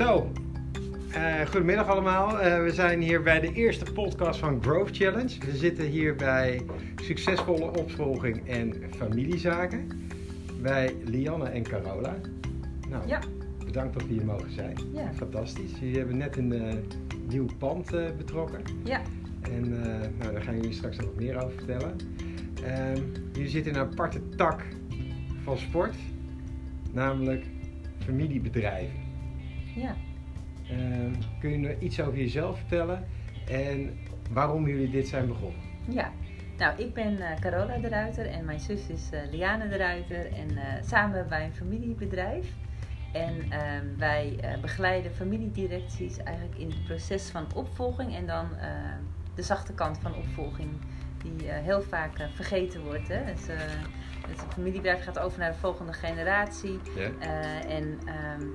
Zo, eh, goedemiddag allemaal. Eh, we zijn hier bij de eerste podcast van Growth Challenge. We zitten hier bij succesvolle opvolging en familiezaken. Bij Lianne en Carola. Nou, Ja. bedankt dat we hier mogen zijn. Ja. Fantastisch. Jullie hebben net een eh, nieuw pand betrokken. Ja, En nou, daar gaan jullie straks nog wat meer over vertellen. Ehm, jullie zitten in een aparte tak van sport, namelijk familiebedrijven. Ja. Ehm, kun je nog iets over jezelf vertellen en waarom jullie dit zijn begonnen? ja. Nou, ik ben eh, Carola de Ruiter en mijn zus is eh, Liane de Ruiter. En eh, samen hebben wij een familiebedrijf. En ehm, wij begeleiden familiedirecties eigenlijk in het proces van opvolging. En dan eh, de zachte kant van opvolging, die heel vaak vergeten wordt. Hè? Dus, eh, het familiebedrijf gaat over naar de volgende generatie. Ja? En ehm,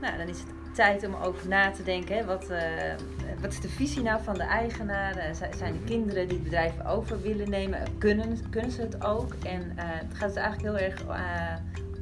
nou, dan is het tijd om over na te denken. Hè, wat, eh, wat is de visie nou van de eigenaar? Eh, zijn, de kinderen die het bedrijf over willen nemen? Kunnen, kunnen ze het ook? En eh, het gaat dus eigenlijk heel erg eh,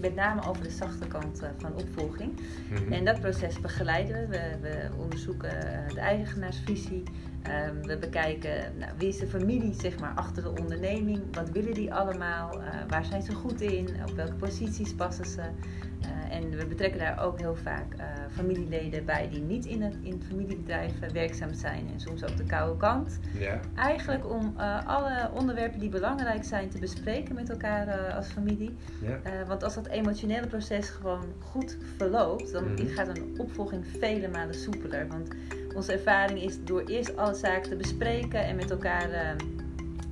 met name over de zachte kant eh, van opvolging. Mhm. En dat proces begeleiden we. We, we onderzoeken eh, de eigenaarsvisie. Ehm, we bekijken nou, wie is de familie zeg maar, achter de onderneming. Wat willen die allemaal? Eh, waar zijn ze goed in? Op welke posities passen ze? Eh, en we betrekken daar ook heel vaak eh, familieleden bij die niet in het, in het familiebedrijf werkzaam zijn. En soms ook de koude kant. Ja? Eigenlijk om alle onderwerpen die belangrijk zijn te bespreken met elkaar als familie. Ja? Want als dat emotionele proces gewoon goed verloopt, dan Mhm. gaat een opvolging vele malen soepeler. Want onze ervaring is door eerst alle zaken te bespreken en met elkaar, eh,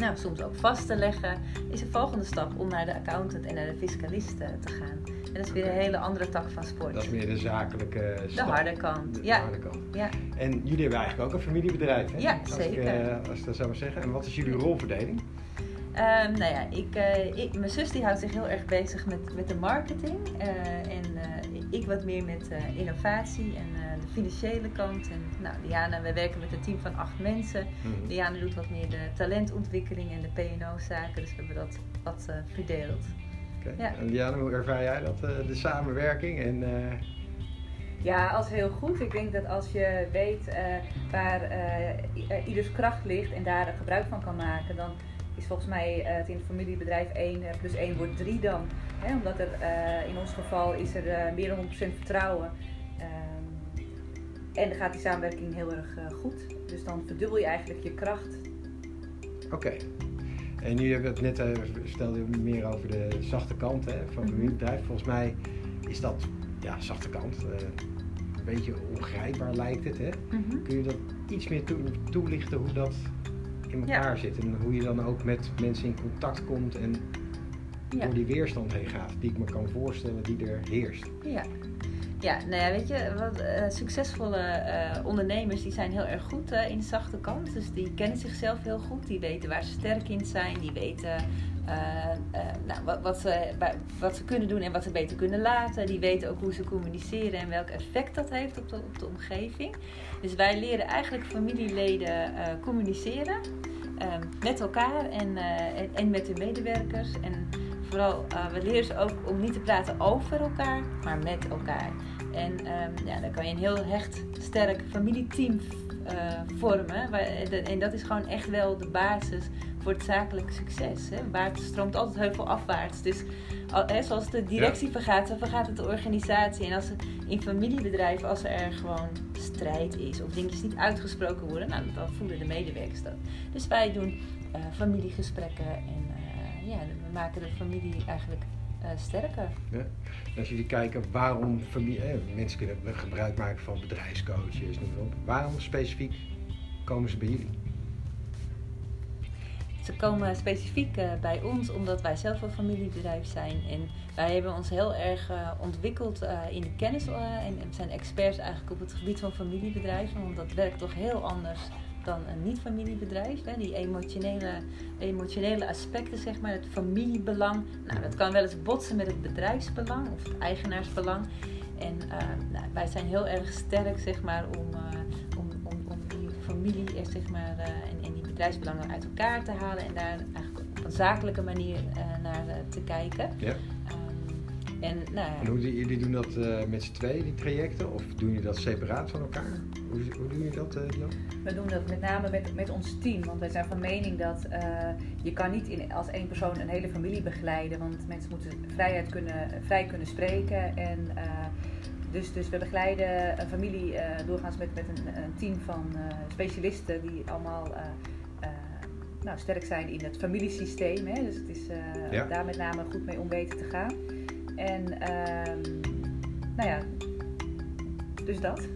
nou, soms ook vast te leggen, is de volgende stap om naar de accountant en naar de fiscalist te gaan. En dat is weer een hele andere tak van sport. Dat is meer de zakelijke de harde kant. De, de ja. harde kant. Ja. En jullie hebben eigenlijk ook een familiebedrijf, hè? Ja, Als zeker. Ik, eh, als ik dat zou maar zeggen. En wat is jullie rolverdeling? Ehm, nou ja, ik, eh, ik, mijn zus die houdt zich heel erg bezig met, met de marketing. eh, en eh, ik wat meer met innovatie en de financiële kant. En nou, Diana, we werken met een team van acht mensen. Mhm. Diana doet wat meer de talentontwikkeling en de P&O-zaken. Dus we hebben dat wat verdeeld. Oké. Ja. En Liane, hoe ervaar jij dat, de samenwerking? En, Ja, als heel goed. Ik denk dat als je weet waar ieders kracht ligt en daar gebruik van kan maken, dan is volgens mij eh, het in het familiebedrijf 1 eh, plus 1 wordt 3 dan. Hè, omdat er eh, in ons geval is er meer dan 100% vertrouwen. Ehm, en dan gaat die samenwerking heel erg goed. Dus dan verdubbel je eigenlijk je kracht. Oké. En nu hebben we het net, vertelde je meer over de zachte kant hè, van het Mhm. familiebedrijf. Volgens mij is dat, ja, zachte kant, een beetje ongrijpbaar lijkt het. Hè? Kun je dat iets meer toe- toelichten hoe dat in elkaar zit? En hoe je dan ook met mensen in contact komt en door die weerstand heen gaat, die ik me kan voorstellen die er heerst. Ja. Ja, nou ja, weet je, wat, eh, succesvolle eh, ondernemers die zijn heel erg goed eh, in de zachte kant. Dus die kennen zichzelf heel goed. Die weten waar ze sterk in zijn. Die weten eh, nou, wat, wat, ze, wa- wat ze kunnen doen en wat ze beter kunnen laten. Die weten ook hoe ze communiceren en welk effect dat heeft op de, omgeving. Dus wij leren eigenlijk familieleden communiceren. met elkaar en, en, en met de medewerkers. En vooral, eh, we leren ze ook om niet te praten over elkaar, maar met elkaar. En ehm, ja, dan kan je een heel hecht, sterk familieteam eh, vormen. En dat is gewoon echt wel de basis voor het zakelijke succes. Hè. Water stroomt altijd heuvel afwaarts. Dus al- hè, zoals de directie vergaat, zo vergaat het de organisatie. En als er in familiebedrijven, als er gewoon strijd is of dingetjes niet uitgesproken worden, nou, dan voelen de medewerkers dat. Dus wij doen eh, familiegesprekken en ja, we maken de familie eigenlijk eh, sterker. Ja? Als jullie kijken waarom familie, eh, mensen kunnen gebruik maken van bedrijfscoaches, noem maar op. Waarom specifiek komen ze bij jullie? Ze komen specifiek eh, bij ons omdat wij zelf een familiebedrijf zijn. En wij hebben ons heel erg ontwikkeld in de kennis en en zijn experts eigenlijk op het gebied van familiebedrijven. Want dat werkt toch heel anders dan een niet-familiebedrijf. Hè? Die emotionele, emotionele aspecten, zeg maar, het familiebelang. Nou, dat kan wel eens botsen met het bedrijfsbelang of het eigenaarsbelang. En eh, nou, wij zijn heel erg sterk, zeg maar, om, eh, om, om, om die familie eh, zeg maar, en, en die bedrijfsbelangen uit elkaar te halen en daar eigenlijk op een zakelijke manier naar te kijken. Ja. Ehm, En, nou ja. En hoe, jullie doen dat met z'n tweeën, die trajecten? Of doen jullie dat separaat van elkaar? Hoe, hoe doen jullie dat, uh, Jan? We doen dat met name met, met ons team. Want wij zijn van mening dat uh, je kan niet in, als één persoon een hele familie begeleiden. Want mensen moeten vrijheid kunnen, vrij kunnen spreken. En, dus, dus we begeleiden een familie doorgaans met, met een, een team van specialisten die allemaal nou, sterk zijn in het familiesysteem. Hè? Dus het is ja. daar met name goed mee om weten te gaan. En um, nou ja, dus dat.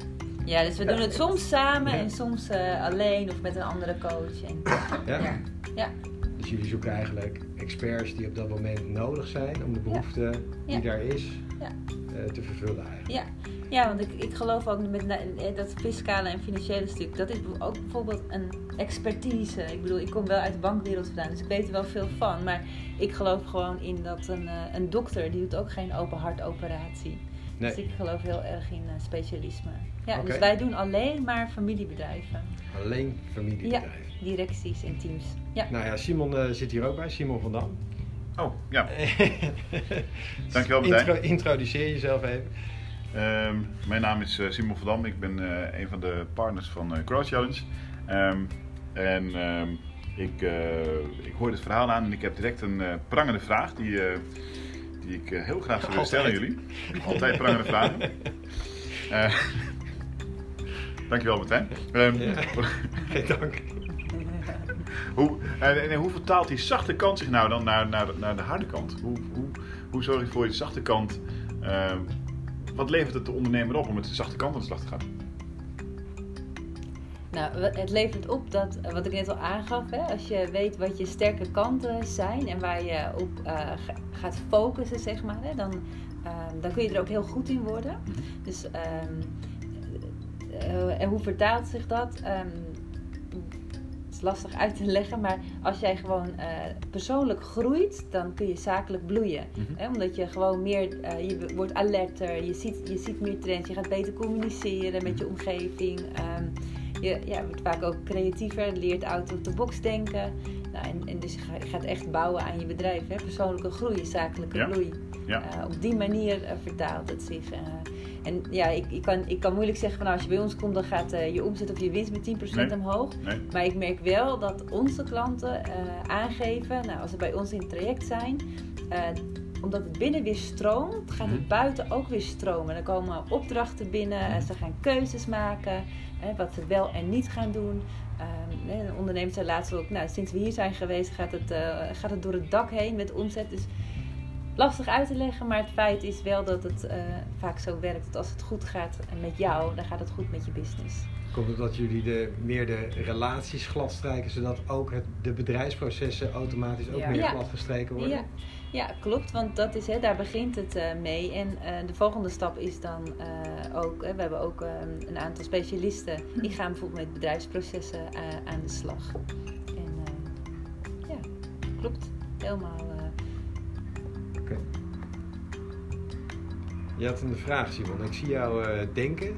Ja, dus we doen het soms samen en soms uh, alleen of met een andere coach. En, ja? ja? ja. Dus jullie zoeken eigenlijk experts die op dat moment nodig zijn om de behoefte die daar is uh, te vervullen eigenlijk. Ja, ja want ik, ik geloof ook met dat fiscale en financiële stuk, dat is ook bijvoorbeeld een expertise. Ik bedoel, ik kom wel uit de bankwereld vandaan, dus ik weet er wel veel van. Maar ik geloof gewoon in dat een, een dokter, die doet ook geen open hartoperatie. Nee. Dus ik geloof heel erg in uh, specialisme. Ja, dus wij doen alleen maar familiebedrijven. Alleen familiebedrijven? Ja, directies en teams. Ja. Nou ja, Simon uh, zit hier ook bij, Simon van Dam. Oh, ja. Dankjewel, Martijn. Intro, introduceer jezelf even. Um, mijn naam is Simon van Dam. Ik ben uh, een van de partners van uh, Growth Challenge. Um, en um, ik, uh, ik hoor het verhaal aan en ik heb direct een prangende vraag die, die ik heel graag zou willen stellen aan jullie. Altijd prangende vragen. dankjewel Martijn. ja, geen dank. Hoe, en, en, hoe vertaalt die zachte kant zich nou dan naar, naar, naar de harde kant? Hoe, hoe, hoe zorg je voor die zachte kant? wat levert het de ondernemer op om met de zachte kant aan de slag te gaan? Nou, het levert op dat, wat ik net al aangaf, hè, als je weet wat je sterke kanten zijn en waar je op uh, gaat focussen, zeg maar, hè, dan, uh, dan kun je er ook heel goed in worden. Mhm. Dus, um, uh, en hoe vertaalt zich dat? Um, het is lastig uit te leggen, maar als jij gewoon persoonlijk groeit, dan kun je zakelijk bloeien. Mhm. hè, omdat je gewoon meer, je wordt alerter, je ziet, je ziet meer trends, je gaat beter communiceren met je omgeving. Um, je ja, wordt vaak ook creatiever, leert out of the box denken. Nou, en, en, dus je gaat echt bouwen aan je bedrijf. Hè? Persoonlijke groei, zakelijke groei. Ja. Uh, op die manier uh, vertaalt het zich. Uh, en ja, ik, ik, kan, ik kan moeilijk zeggen van nou, als je bij ons komt, dan gaat je omzet of je winst met 10% omhoog. Nee. Maar ik merk wel dat onze klanten aangeven, nou, als ze bij ons in het traject zijn, omdat het binnen weer stroomt, gaat het mhm. buiten ook weer stromen. Dan komen opdrachten binnen, mhm. ze gaan keuzes maken wat ze wel en niet gaan doen. Um, een ondernemer zei laatst ook, nou, sinds we hier zijn geweest gaat het, uh, gaat het door het dak heen met omzet. Dus lastig uit te leggen, maar het feit is wel dat het uh, vaak zo werkt. Dat als het goed gaat met jou, dan gaat het goed met je business. Komt het dat jullie de, meer de relaties gladstrijken, zodat ook het, de bedrijfsprocessen automatisch ook meer ja. gladgestreken worden? Ja. ja, klopt, want dat is, hè, daar begint het uh, mee. En uh, de volgende stap is dan uh, ook, we hebben ook ehm, een aantal specialisten, die gaan bijvoorbeeld met bedrijfsprocessen aan de slag. En ja, klopt, helemaal. Je had een vraag, Simon. Ik zie jou denken.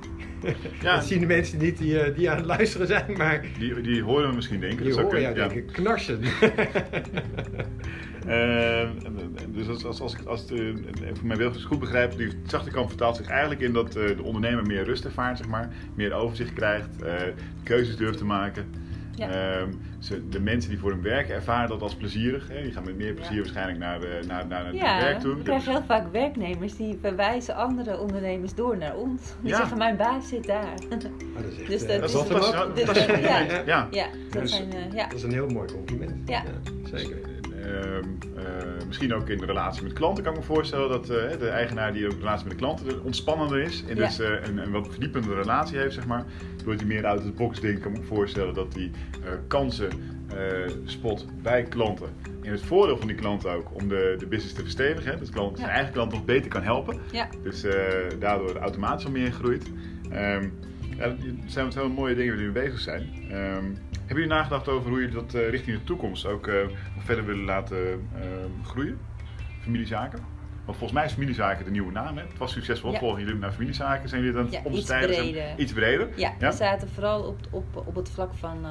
Ja. dat zien de mensen niet die, eh, die aan het luisteren zijn, maar... Die, die horen we misschien denken. Die horen jou ja. denken, knarsen. Uh, dus als, als, als ik als de, voor mijn beeld goed begrijp, die zachte kant vertaalt zich eigenlijk in dat uh, de ondernemer meer rust ervaart, zeg maar, meer overzicht krijgt, keuzes durft te maken. Ja. Um, ze, de mensen die voor hem werken ervaren dat als plezierig. Hè? Die gaan met meer plezier waarschijnlijk naar, de, naar, naar, het werk toe. We krijgen heel vaak werknemers die verwijzen andere ondernemers door naar ons. Die zeggen, mijn baas zit daar. Oh, dat is echt, dus dat, is, dat, ja, ja. dat, zijn, uh, ja. dat is een heel mooi compliment. Ja. zeker. Uh, uh, misschien ook in de relatie met klanten kan ik me voorstellen dat uh, de eigenaar die ook de relatie met de klanten ontspannender is en dus een, een, wat verdiepende relatie heeft, zeg maar. Doordat hij meer uit de box denkt, kan ik me voorstellen dat hij kansen spot bij klanten. En het voordeel van die klanten ook om de, de business te verstevigen, hè, dat klant, zijn eigen klant nog beter kan helpen. Dus daardoor automatisch al meer groeit. Um, ja, er zijn wel mooie dingen waar we mee bezig zijn. Um, hebben jullie nagedacht over hoe je dat uh, richting de toekomst ook uh, verder willen laten uh, groeien? Familiezaken? Want volgens mij is familiezaken de nieuwe naam. Hè? Het was succesvol. Ja. Volgen jullie naar familiezaken? Zijn jullie dan ja, iets breder. Iets breder? Ja, we zaten vooral op, op, op het vlak van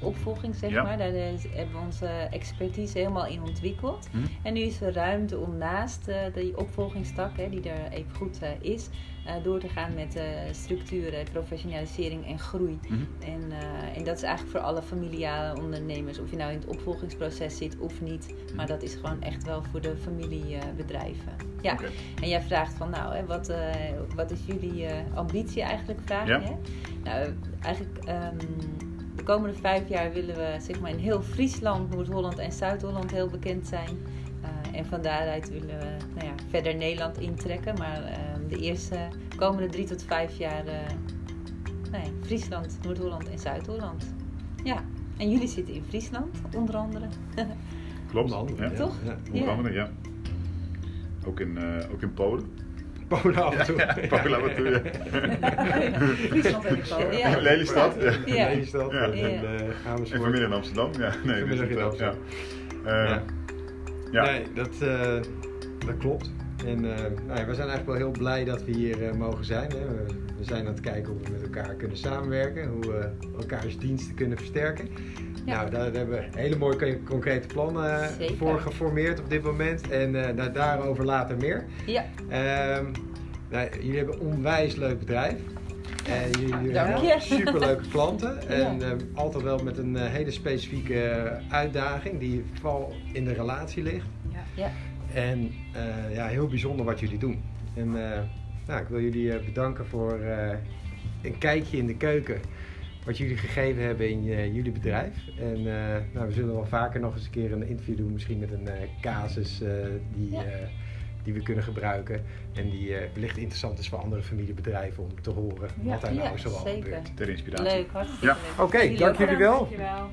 opvolging, zeg maar. Daar hebben we onze expertise helemaal in ontwikkeld. Hm? En nu is er ruimte om naast eh, die opvolgingstak, hè, die er even goed eh, is, eh, door te gaan met eh structuren, professionalisering en groei. Mhm. En, eh, en dat is eigenlijk voor alle familiale ondernemers, of je nou in het opvolgingsproces zit of niet. Maar dat is gewoon echt wel voor de familiebedrijven. ja, en jij vraagt van nou, hè, wat, eh, wat is jullie eh, ambitie eigenlijk, vraag Ja. hè? Nou, eigenlijk ehm, de komende vijf jaar willen we zeg maar in heel Friesland, Noord-Holland en Zuid-Holland heel bekend zijn. En van daaruit willen we nou ja, verder Nederland intrekken. Maar ehm, de eerste komende drie tot vijf jaar eh, nou ja, Friesland, Noord-Holland en Zuid-Holland. Ja, en jullie zitten in Friesland onder andere. Klopt. Onder andere, Ja. Toch? Ja. Onder Ja. andere, ja. Ook in, eh, ook in Polen. Polen af en toe. Ja, Polen af en toe, ja. Friesland en Polen. Ja. Lelystad. Ja. Ja. Lelystad Ja. en eh, En Amersfoort. vanmiddag in Amsterdam. Ja, nee, Vanmiddag dus in Amsterdam. Ja. Ja. Nee, dat, eh, dat klopt. En eh, nou ja, we zijn eigenlijk wel heel blij dat we hier eh, mogen zijn. Hè. We, we zijn aan het kijken hoe we met elkaar kunnen samenwerken, hoe we elkaars diensten kunnen versterken. Ja. Nou, daar hebben we hele mooie con- concrete plannen Zeker. voor geformeerd op dit moment. En eh, nou, daarover later meer. Ja, Ehm, nou, jullie hebben een onwijs leuk bedrijf. En jullie hebben je. superleuke klanten. En Ja. ehm, altijd wel met een eh, hele specifieke eh, uitdaging die vooral in de relatie ligt. Ja. ja. En eh, ja, heel bijzonder wat jullie doen. En eh, nou, ik wil jullie eh, bedanken voor eh, een kijkje in de keuken. Wat jullie gegeven hebben in jullie bedrijf. En eh, nou, we zullen wel vaker nog eens een keer een interview doen. Misschien met een eh, casus eh, die, Ja. Die we kunnen gebruiken. En die eh, wellicht interessant is voor andere familiebedrijven om te horen Ja, wat daar ja, nou zoal gebeurt. Ter inspiratie. leuk, hartstikke Ja. leuk. Oké, dank jullie wel. Dankjewel.